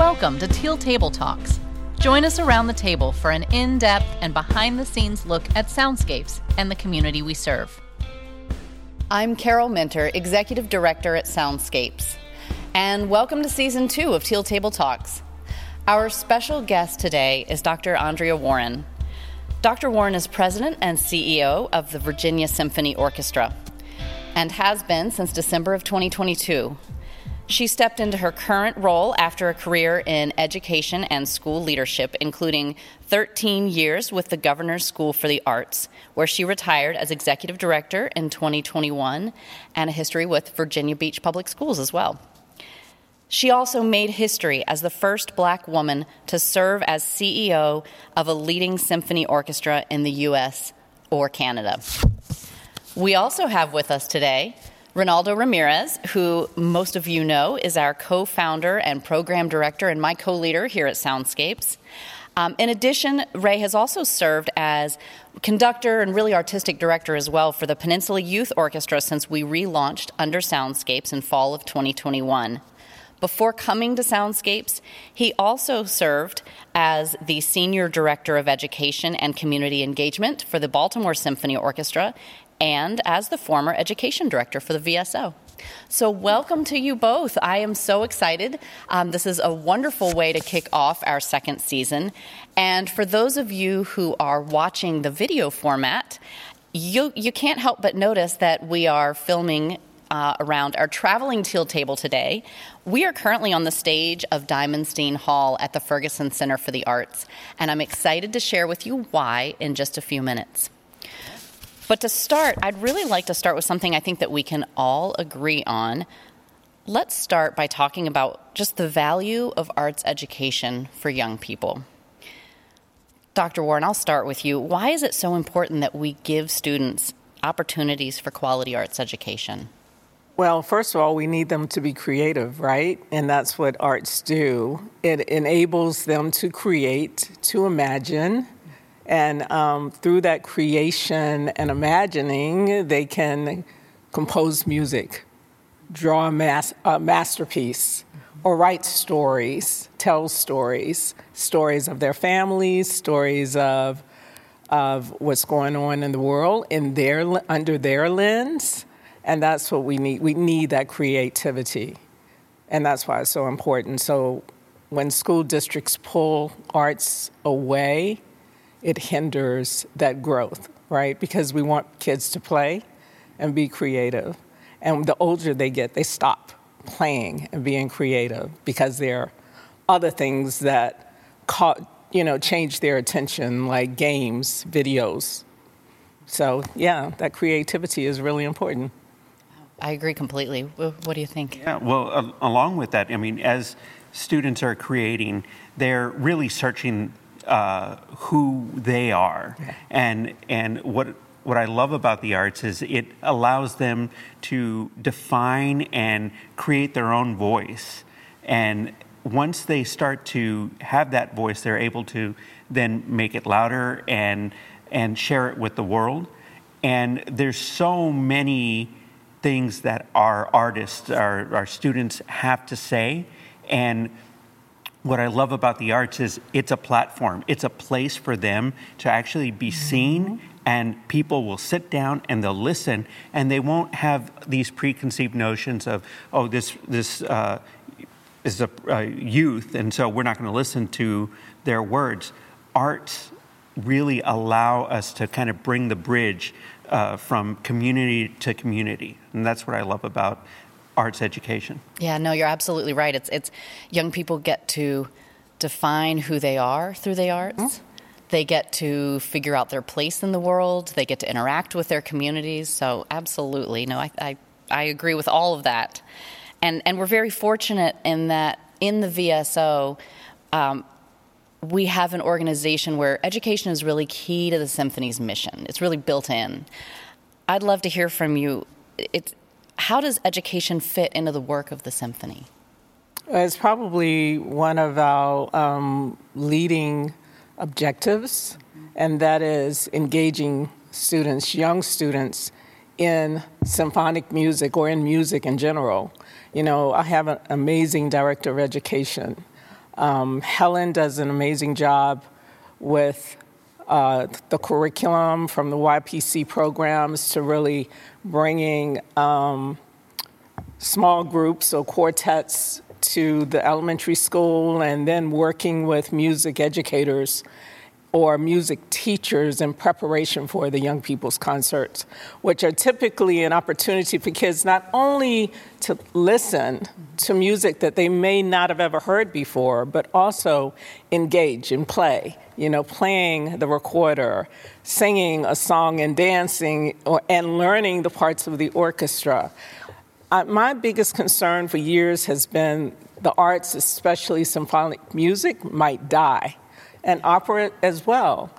Welcome to Teal Table Talks. Join us around the table for an in depth and behind the scenes look at soundscapes and the community we serve. I'm Carol Minter, Executive Director at Soundscapes, and welcome to Season 2 of Teal Table Talks. Our special guest today is Dr. Andrea Warren. Dr. Warren is President and CEO of the Virginia Symphony Orchestra and has been since December of 2022. She stepped into her current role after a career in education and school leadership, including 13 years with the Governor's School for the Arts, where she retired as executive director in 2021, and a history with Virginia Beach Public Schools as well. She also made history as the first black woman to serve as CEO of a leading symphony orchestra in the U.S. or Canada. We also have with us today Reynaldo Ramirez, who most of you know is our co founder and program director and my co leader here at Soundscapes. Um, in addition, Ray has also served as conductor and really artistic director as well for the Peninsula Youth Orchestra since we relaunched Under Soundscapes in fall of 2021. Before coming to Soundscapes, he also served as the Senior Director of Education and Community Engagement for the Baltimore Symphony Orchestra and as the former education director for the VSO. So, welcome to you both. I am so excited. Um, this is a wonderful way to kick off our second season. And for those of you who are watching the video format, you, you can't help but notice that we are filming uh, around our traveling teal table today. We are currently on the stage of Diamonstein Hall at the Ferguson Center for the Arts, and I'm excited to share with you why in just a few minutes. But to start, I'd really like to start with something I think that we can all agree on. Let's start by talking about just the value of arts education for young people. Dr. Warren, I'll start with you. Why is it so important that we give students opportunities for quality arts education? Well, first of all, we need them to be creative, right? And that's what arts do. It enables them to create, to imagine, and um, through that creation and imagining, they can compose music, draw a, mas- a masterpiece, or write stories, tell stories, stories of their families, stories of, of what's going on in the world in their, under their lens. And that's what we need. We need that creativity. And that's why it's so important. So when school districts pull arts away, it hinders that growth, right? Because we want kids to play and be creative. And the older they get, they stop playing and being creative because there are other things that caught, you know, change their attention, like games, videos. So, yeah, that creativity is really important. I agree completely. What do you think? Yeah, well, uh, along with that, I mean, as students are creating, they're really searching uh, who they are. And, and what, what I love about the arts is it allows them to define and create their own voice. And once they start to have that voice, they're able to then make it louder and, and share it with the world. And there's so many things that our artists, our, our students have to say. And what I love about the arts is it's a platform, it's a place for them to actually be seen. Mm-hmm. And people will sit down and they'll listen, and they won't have these preconceived notions of, oh, this this uh, is a uh, youth, and so we're not going to listen to their words. Arts really allow us to kind of bring the bridge uh, from community to community, and that's what I love about arts education. Yeah, no, you're absolutely right. It's it's young people get to define who they are through the arts. Mm-hmm. They get to figure out their place in the world. They get to interact with their communities. So, absolutely, no, I I, I agree with all of that. And and we're very fortunate in that in the VSO. Um, we have an organization where education is really key to the symphony's mission. It's really built in. I'd love to hear from you. It's how does education fit into the work of the symphony? It's probably one of our um, leading objectives, and that is engaging students, young students, in symphonic music or in music in general. You know, I have an amazing director of education Um, Helen does an amazing job with uh, the curriculum from the YPC programs to really bringing um, small groups or quartets to the elementary school and then working with music educators or music teachers in preparation for the young people's concerts, which are typically an opportunity for kids not only to listen to music that they may not have ever heard before, but also engage and play. You know, playing the recorder, singing a song and dancing, or, and learning the parts of the orchestra. Uh, my biggest concern for years has been the arts, especially symphonic music, might die and opera as well.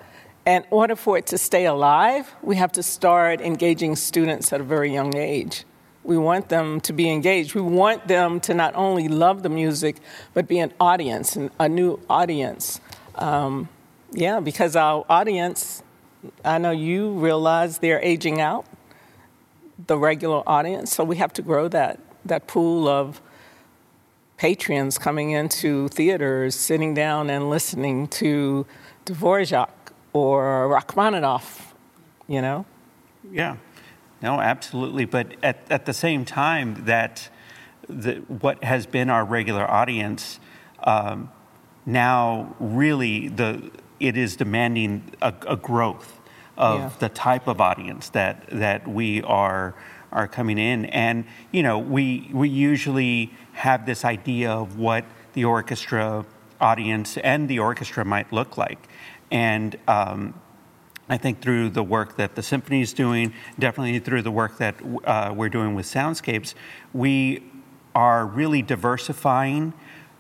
In order for it to stay alive, we have to start engaging students at a very young age. We want them to be engaged. We want them to not only love the music, but be an audience, a new audience. Um, yeah, because our audience, I know you realize they're aging out, the regular audience, so we have to grow that, that pool of patrons coming into theaters, sitting down and listening to Dvorak or Rachmaninoff, you know? Yeah, no, absolutely. But at, at the same time, that the, what has been our regular audience um, now really the it is demanding a, a growth of yeah. the type of audience that that we are are coming in. And, you know, we, we usually have this idea of what the orchestra audience and the orchestra might look like. And um, I think through the work that the symphony is doing, definitely through the work that uh, we're doing with Soundscapes, we are really diversifying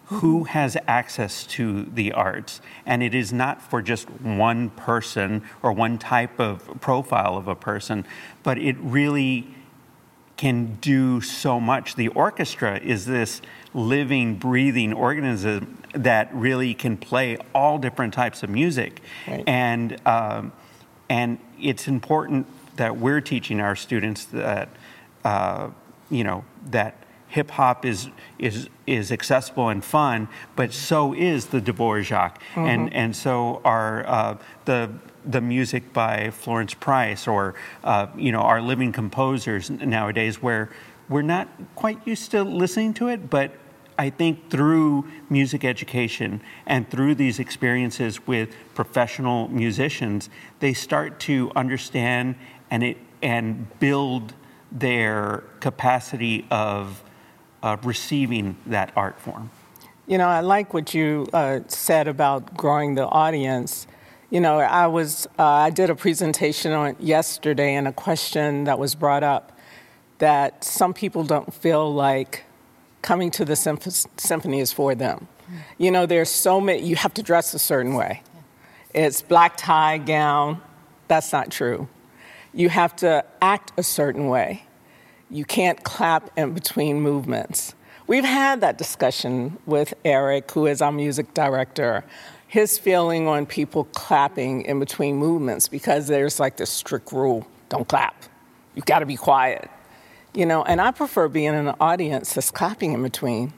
who has access to the arts. And it is not for just one person or one type of profile of a person, but it really can do so much. The orchestra is this living, breathing organism that really can play all different types of music, right. and um, and it's important that we're teaching our students that uh, you know that hip hop is is is accessible and fun, but so is the Dvorak, mm-hmm. and and so are uh, the the music by Florence Price or uh, you know our living composers nowadays, where we're not quite used to listening to it, but I think through music education and through these experiences with professional musicians, they start to understand and it and build their capacity of uh, receiving that art form. You know, I like what you uh, said about growing the audience. You know, I was uh, I did a presentation on yesterday, and a question that was brought up that some people don't feel like coming to the symph- symphony is for them. You know, there's so many. You have to dress a certain way. It's black tie gown. That's not true. You have to act a certain way. You can't clap in between movements. We've had that discussion with Eric, who is our music director, his feeling on people clapping in between movements because there's like this strict rule don't clap. You've got to be quiet. You know, and I prefer being in an audience that's clapping in between.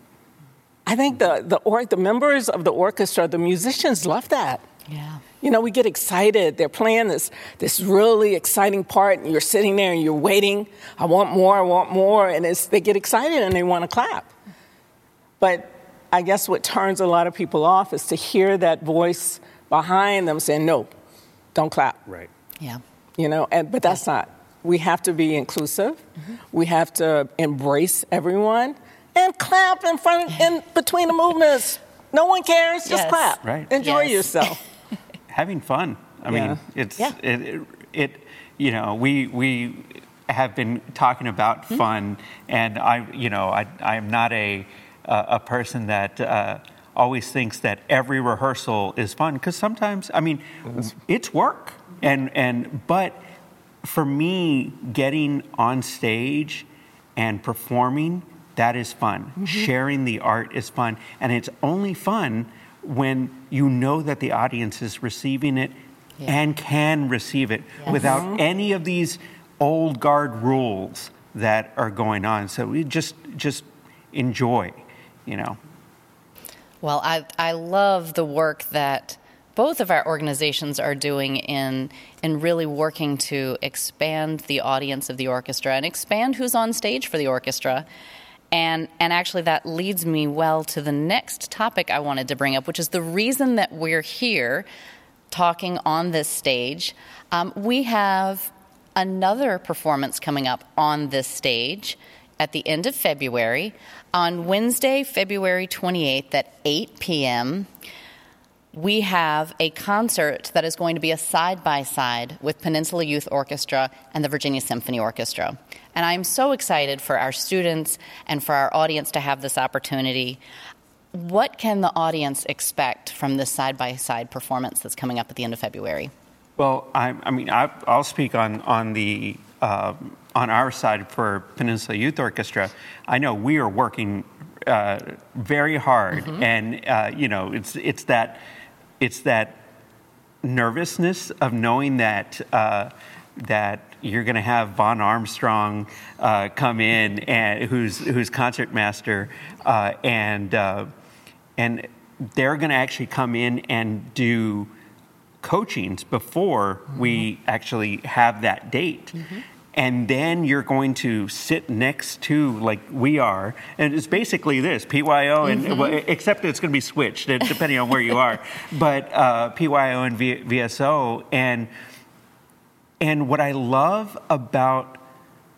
I think the, the, or, the members of the orchestra, the musicians love that. Yeah. You know, we get excited. They're playing this, this really exciting part, and you're sitting there and you're waiting. I want more, I want more. And they get excited and they want to clap. But I guess what turns a lot of people off is to hear that voice behind them saying, no, don't clap. Right. Yeah. You know, and, but that's not. We have to be inclusive. Mm-hmm. We have to embrace everyone and clap in front, in between the movements. No one cares. Just yes. clap. Right. Enjoy yes. yourself. Having fun. I yeah. mean, it's yeah. it, it, it, You know, we we have been talking about mm-hmm. fun, and I, you know, I I am not a uh, a person that uh, always thinks that every rehearsal is fun because sometimes, I mean, it's work, and and but for me, getting on stage and performing that is fun. Mm-hmm. Sharing the art is fun, and it's only fun when you know that the audience is receiving it yeah. and can receive it yes. without mm-hmm. any of these old guard rules that are going on. So we just just enjoy you know. Well, I, I love the work that both of our organizations are doing in in really working to expand the audience of the orchestra and expand who's on stage for the orchestra. And, and actually, that leads me well to the next topic I wanted to bring up, which is the reason that we're here talking on this stage. Um, we have another performance coming up on this stage at the end of February. On Wednesday, February 28th at 8 p.m., we have a concert that is going to be a side by side with Peninsula Youth Orchestra and the Virginia Symphony Orchestra. And I'm so excited for our students and for our audience to have this opportunity. What can the audience expect from this side by side performance that's coming up at the end of February? Well, I, I mean, I, will speak on on the uh, on our side for Peninsula Youth Orchestra. I know we are working uh, very hard, mm-hmm. and uh, you know, it's it's that it's that nervousness of knowing that uh, that you're going to have Vahn Armstrong uh, come in and who's who's concertmaster uh, and uh, and they're going to actually come in and do coachings before mm-hmm. we actually have that date. Mm-hmm and then you're going to sit next to like we are and it's basically this pyo and mm-hmm. well, except it's going to be switched depending on where you are but uh, pyo and v- vso and and what i love about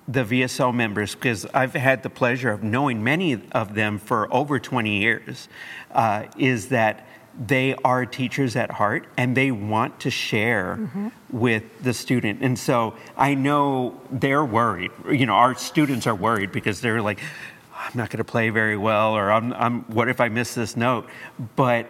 the vso members because i've had the pleasure of knowing many of them for over 20 years uh, is that they are teachers at heart and they want to share mm-hmm. with the student. And so I know they're worried. You know, our students are worried because they're like, I'm not going to play very well, or I'm, I'm, what if I miss this note? But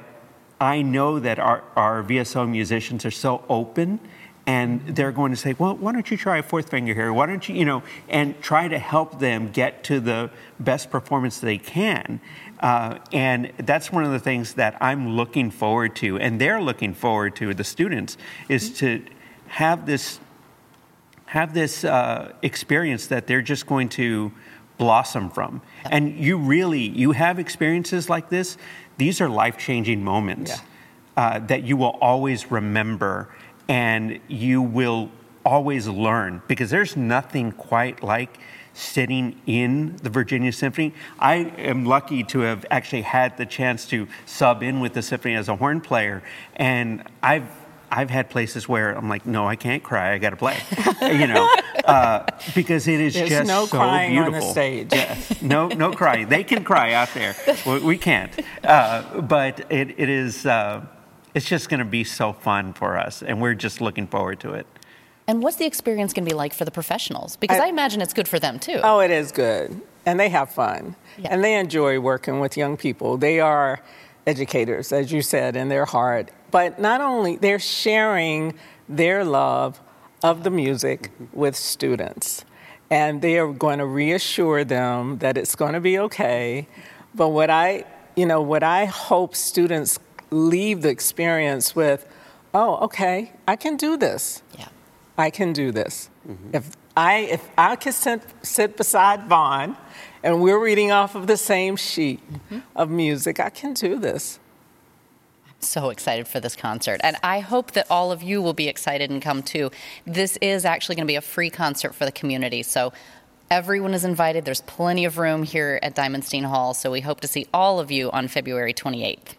I know that our, our VSO musicians are so open and they're going to say, well, why don't you try a fourth finger here? Why don't you, you know, and try to help them get to the best performance they can. Uh, and that's one of the things that I'm looking forward to, and they're looking forward to, the students, is to have this have this uh, experience that they're just going to blossom from. And you really, you have experiences like this. These are life changing moments yeah. uh, that you will always remember, and you will always learn because there's nothing quite like sitting in the Virginia Symphony. I am lucky to have actually had the chance to sub in with the symphony as a horn player, and I've I've had places where I'm like, no, I can't cry. I got to play, you know, uh, because it is There's just no so crying beautiful. on the stage. Yeah. No, no crying. They can cry out there. We can't. Uh, but it, it is. Uh, it's just going to be so fun for us, and we're just looking forward to it. And what's the experience going to be like for the professionals? Because I, I, imagine it's good for them too. Oh, it is good. And they have fun. Yeah. And they enjoy working with young people. They are educators, as you said, in their heart. But not only, they're sharing their love of the music with students. And they are going to reassure them that it's going to be okay. But what I, you know, what I hope students leave the experience with, oh, okay, I can do this. Yeah. I can do this. Mm-hmm. If I if I can sit, sit, beside Vahn and we're reading off of the same sheet mm-hmm. of music, I can do this. I'm so excited for this concert. And I hope that all of you will be excited and come too. This is actually going to be a free concert for the community. So everyone is invited. There's plenty of room here at Diamonstein Hall. So we hope to see all of you on February 28th.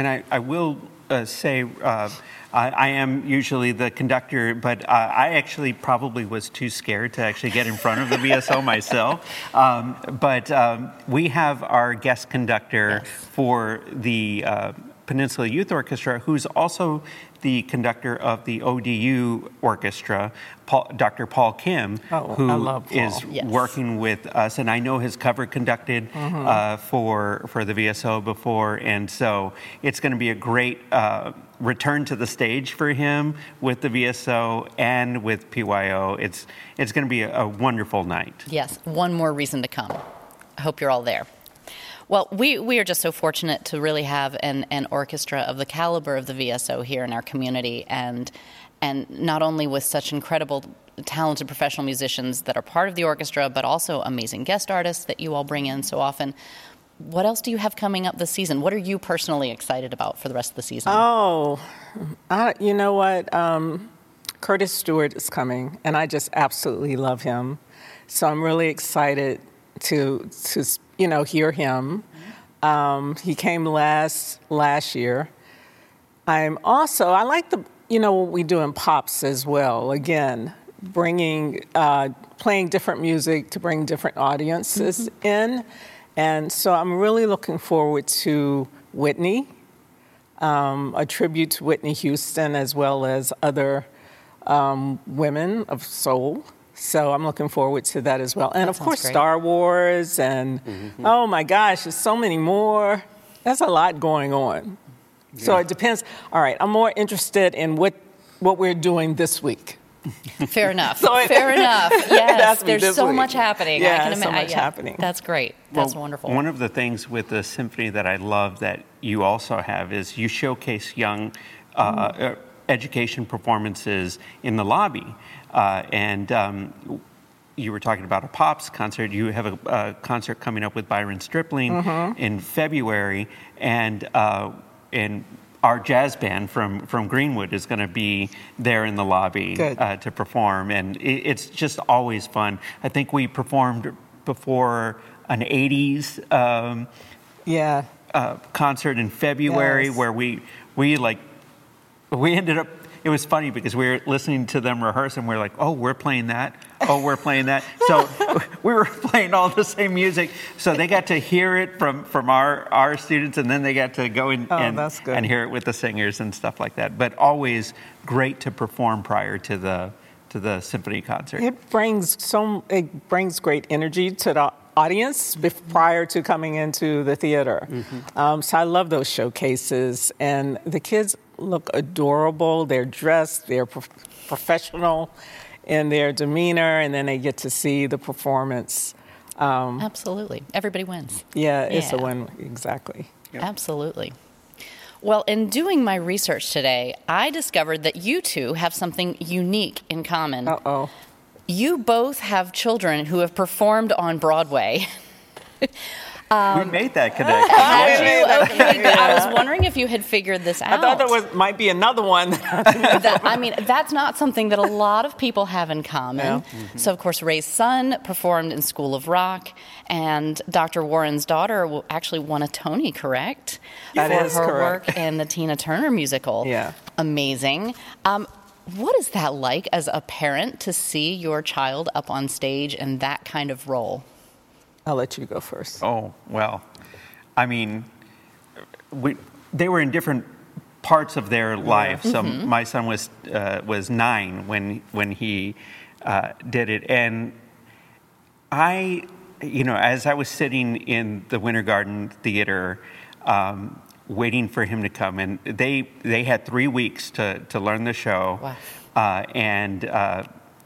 And I, I will uh, say, uh, I, I, am usually the conductor, but uh, I actually probably was too scared to actually get in front of the VSO myself. Um, but um, we have our guest conductor yes. for the uh, Peninsula Youth Orchestra, who's also the conductor of the ODU Orchestra, Paul, Dr. Paul Kim, oh, who is yes. working with us, and I know has cover conducted mm-hmm. uh, for for the VSO before, and so it's going to be a great. Uh, return to the stage for him with the VSO and with PYO. It's it's going to be a, a wonderful night. Yes, one more reason to come. I hope you're all there. Well, we, we are just so fortunate to really have an, an orchestra of the caliber of the VSO here in our community, and and not only with such incredible talented professional musicians that are part of the orchestra, but also amazing guest artists that you all bring in so often. what else do you have coming up this season? What are you personally excited about for the rest of the season? Oh, I, you know what? Um, Curtis Stewart is coming, and I just absolutely love him. So I'm really excited to to you know hear him. Um, he came last last year. I'm also I like the you know what we do in pops as well. Again, bringing uh, playing different music to bring different audiences mm-hmm. in, and so I'm really looking forward to Whitney, um, a tribute to Whitney Houston as well as other um, women of soul. So I'm looking forward to that as well. And that of course, great. Star Wars, and mm-hmm. oh my gosh, there's so many more. There's a lot going on. Yeah. So it depends. All right, I'm more interested in what, what we're doing this week. Fair enough. so it, Fair enough. Yes, there's so week. much happening. Yeah, I can so much yeah, happening. That's great. That's well, wonderful. One of the things with the symphony that I love that you also have is you showcase young uh, mm. education performances in the lobby. Uh, and um, you were talking about a pops concert. You have a, a concert coming up with Byron Stripling mm-hmm. in February, and uh, and our jazz band from from Greenwood is going to be there in the lobby uh, to perform, and it, it's just always fun. I think we performed before an '80s um, yeah uh, concert in February yes. where we we like we ended up it was funny because we were listening to them rehearse and we are like, oh, we're playing that. Oh, we're playing that. So we were playing all the same music. So they got to hear it from, from our, our students and then they got to go in oh, and, and hear it with the singers and stuff like that. But always great to perform prior to the to the symphony concert. It brings so it brings great energy to the audience prior to coming into the theater. Mm-hmm. Um, so I love those showcases, and the kids look adorable. They're dressed, they're pro- professional in their demeanor, and then they get to see the performance. Um, Absolutely. Everybody wins. Yeah, it's yeah. a win, exactly. Yep. Absolutely. Well, in doing my research today, I discovered that you two have something unique in common. Uh oh. You both have children who have performed on Broadway. Um, we made that connection. yeah. okay, I was wondering if you had figured this out. I thought there was might be another one. that, I mean, that's not something that a lot of people have in common. Yeah. Mm-hmm. So, of course, Ray's son performed in School of Rock, and Dr. Warren's daughter actually won a Tony, correct? That for is her correct. work in the Tina Turner musical. Yeah. Amazing. Um, what is that like as a parent to see your child up on stage in that kind of role? I'll let you go first. Oh, well, I mean, we, they were in different parts of their life. Yeah. So mm-hmm. my son was uh, was nine when when he uh, did it, and I, you know, as I was sitting in the Winter Garden Theater. Um, waiting for him to come, and they they had three weeks to to learn the show, wow. uh, and uh,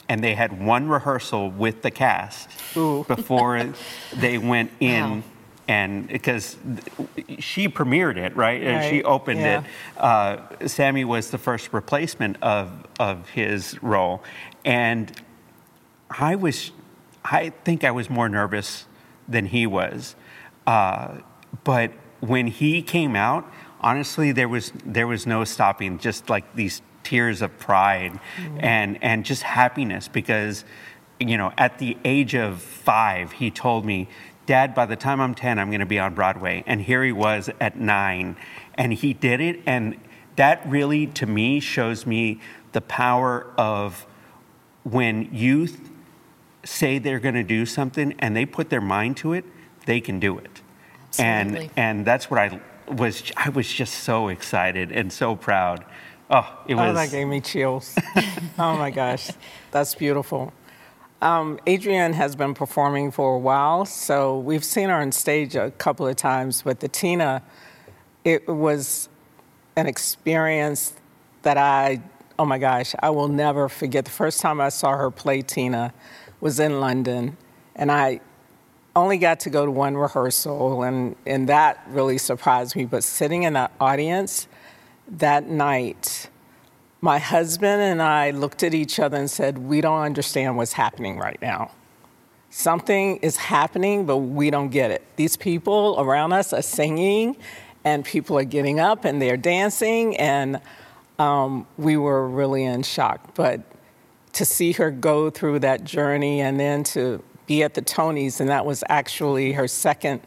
and they had one rehearsal with the cast Ooh. before they went in. Wow. And because she premiered it, right? right. She opened yeah. it. Uh, Sammy was the first replacement of, of his role. And I was, I think I was more nervous than he was. Uh, but when he came out, honestly, there was, there was no stopping, just like these tears of pride mm-hmm. and, and just happiness because, you know, at the age of five, he told me, Dad, by the time I'm 10, I'm going to be on Broadway. And here he was at nine, and he did it. And that really, to me, shows me the power of when youth say they're going to do something and they put their mind to it, they can do it. Absolutely. And, and that's what I was, I was just so excited and so proud Oh, it was. Oh, that gave me chills. oh my gosh, that's beautiful. Um, Adrienne has been performing for a while, so we've seen her on stage a couple of times. But the Tina, it was an experience that I, oh my gosh, I will never forget. The first time I saw her play Tina was in London, and I only got to go to one rehearsal, and, and that really surprised me. But sitting in that audience, that night, my husband and I looked at each other and said, We don't understand what's happening right now. something is happening, but we don't get it. These people around us are singing, and people are getting up and they're dancing, and um, we were really in shock. But to see her go through that journey and then to be at the Tonys, and that was actually her second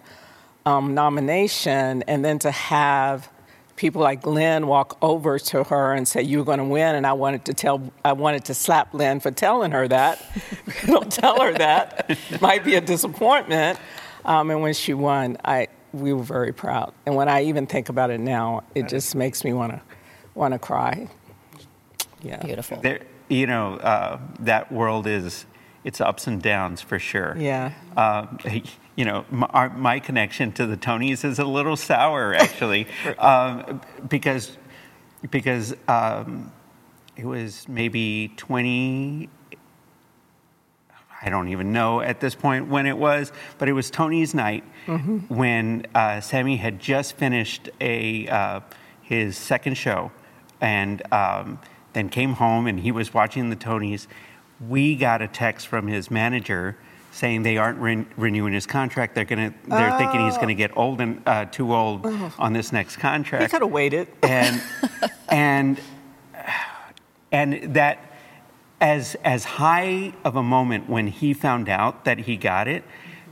um, nomination, and then to have people like Lynn walk over to her and say, "You're going to win," and I wanted to tell, I wanted to slap Lynn for telling her that. Don't tell her that; it might be a disappointment. Um, and when she won, I we were very proud. And when I even think about it now, it just makes me want to want to cry. Yeah, beautiful. There, you know, uh, that world is its ups and downs for sure. Yeah. Uh, you know, my, my, connection to the Tonys is a little sour actually, um, because because um, it was maybe 20. I don't even know at this point when it was, but it was Tony's night mm-hmm. when uh, Sammy had just finished a uh, his second show, and um, then came home and he was watching the Tonys. We got a text from his manager saying they aren't re- renewing his contract. They're gonna. They're oh. thinking he's going to get old and uh, too old oh. on this next contract. He could have waited. And and and that as as high of a moment when he found out that he got it,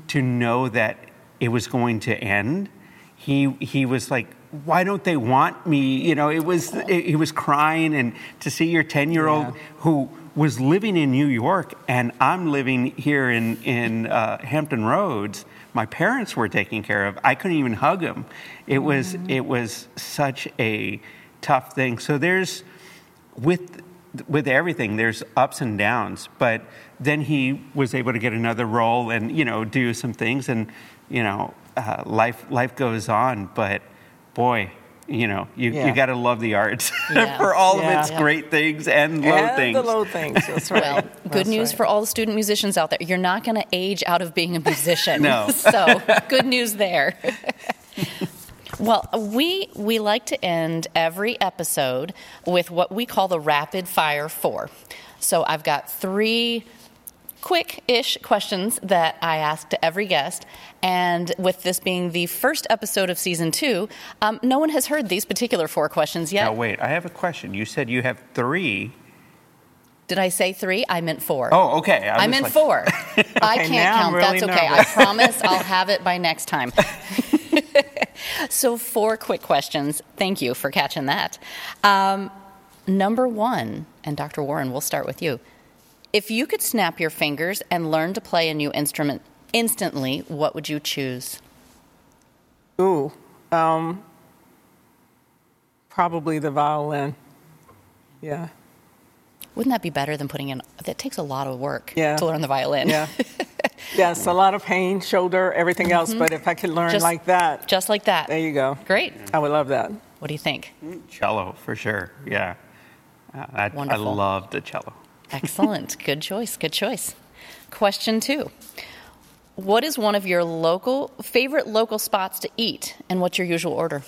to know that it was going to end. He he was like, why don't they want me? You know, it was he was crying, and to see your ten year old who was living in New York and I'm living here in, in uh, Hampton Roads, my parents were taking care of. I couldn't even hug them. It was, mm-hmm. it was such a tough thing. So there's, with, with everything, there's ups and downs. But then he was able to get another role and, you know, do some things and, you know, uh, life, life goes on. But boy, you know, you, yeah. you got to love the arts yeah. for all yeah. of its great things and low and things. the low things. That's right. Well, That's good news right. for all the student musicians out there. You're not going to age out of being a musician. no. so good news there. well, we we like to end every episode with what we call the rapid fire four. So I've got three quick ish questions that I ask to every guest. And with this being the first episode of season two, um, no one has heard these particular four questions yet. Now, wait, I have a question. You said you have three. Did I say three? I meant four. Oh, okay. I, I meant like... four. okay, I can't count. Really That's okay. I promise I'll have it by next time. so, four quick questions. Thank you for catching that. Um, number one, and Dr. Warren, we'll start with you. If you could snap your fingers and learn to play a new instrument instantly, what would you choose? Ooh, um, probably the violin. Yeah. Wouldn't that be better than putting in? That takes a lot of work yeah. to learn the violin. Yeah. yes, a lot of pain, shoulder, everything else. Mm-hmm. But if I could learn just, like that, just like that, there you go. Great. I would love that. What do you think? Cello for sure. Yeah. Uh, I, I love the cello. Excellent. good choice. Good choice. Question two. What is one of your local favorite local spots to eat, and what's your usual order?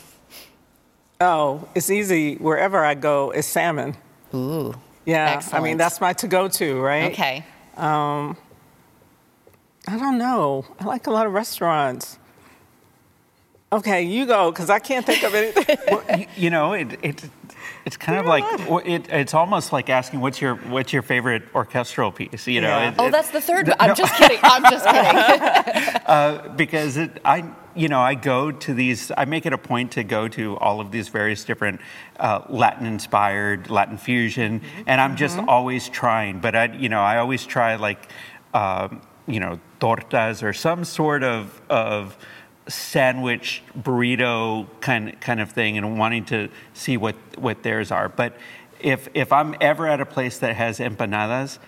Oh, it's easy. Wherever I go, it's salmon. Ooh. Yeah. Excellent. I mean, that's my to-go to, right? Okay. Um, I don't know. I like a lot of restaurants. Okay, you go because I can't think of anything. well, you know, it, it it's kind of like it, it's almost like asking what's your what's your favorite orchestral piece. You know. Yeah. It, oh, that's the third. I'm no. just kidding. I'm just kidding. uh, because it, I you know I go to these. I make it a point to go to all of these various different uh, Latin-inspired Latin fusion, mm-hmm. and I'm just mm-hmm. always trying. But I you know I always try like um, you know tortas or some sort of of sandwich burrito kind kind of thing and wanting to see what what theirs are. But if if I'm ever at a place that has empanadas,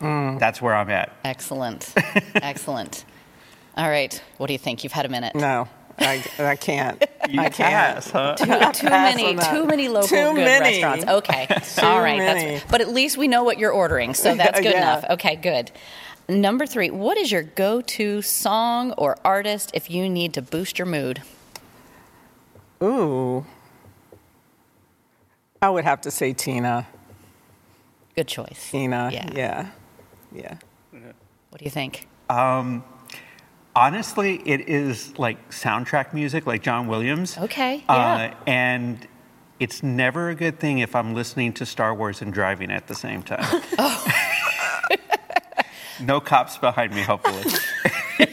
mm. that's where I'm at. Excellent, excellent. All right, what do you think? You've had a minute. No. I, I can't. You I can't. Pass, huh? Too, too many, too many local too good many. restaurants. Okay, too all right. Many. but at least we know what you're ordering, so that's good yeah. enough. Okay, good. Number three, what is your go to song or artist if you need to boost your mood? Ooh. I would have to say Tina. Good choice. Tina, yeah. Yeah. yeah. What do you think? Um, honestly, it is like soundtrack music, like John Williams. Okay. Yeah. Uh, and it's never a good thing if I'm listening to Star Wars and driving at the same time. oh. no cops behind me, hopefully.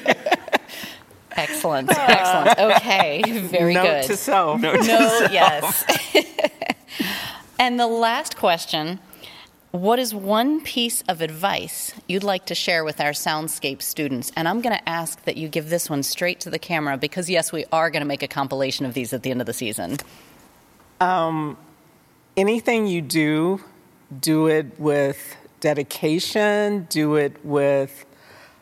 Excellent. Excellent. Okay. Very Note good. To self. Note to No, self. yes. and the last question What is one piece of advice you'd like to share with our Soundscape students? And I'm going to ask that you give this one straight to the camera because, yes, we are going to make a compilation of these at the end of the season. Anything you do, do it with dedication, do it with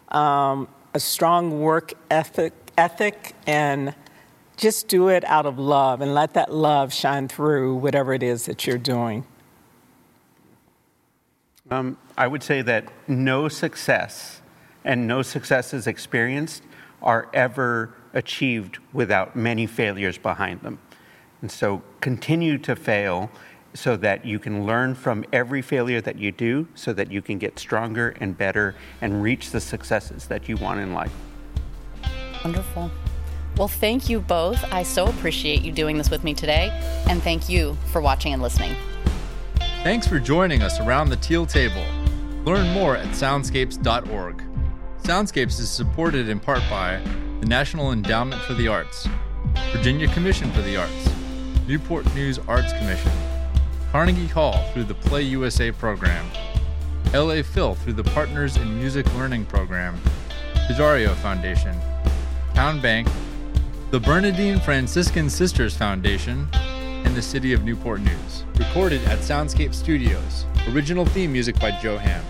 um, a strong work ethic, ethic, and just do it out of love and let that love shine through whatever it is that you're doing. Um, I would say that no success and no successes experienced are ever achieved without many failures behind them. And so continue to fail so that you can learn from every failure that you do so that you can get stronger and better and reach the successes that you want in life. Wonderful. Well, thank you both. I so appreciate you doing this with me today. And thank you for watching and listening. Thanks for joining us around the teal table. Learn more at soundscapes.org. Soundscapes is supported in part by the National Endowment for the Arts, Virginia Commission for the Arts, Newport News Arts Commission, Carnegie Hall through the Play USA program, LA Phil through the Partners in Music Learning program, Dario Foundation, TowneBank, the Bernardine Franciscan Sisters Foundation, the City of Newport News. Recorded at Soundscape Studios. Original theme music by Joe Ham.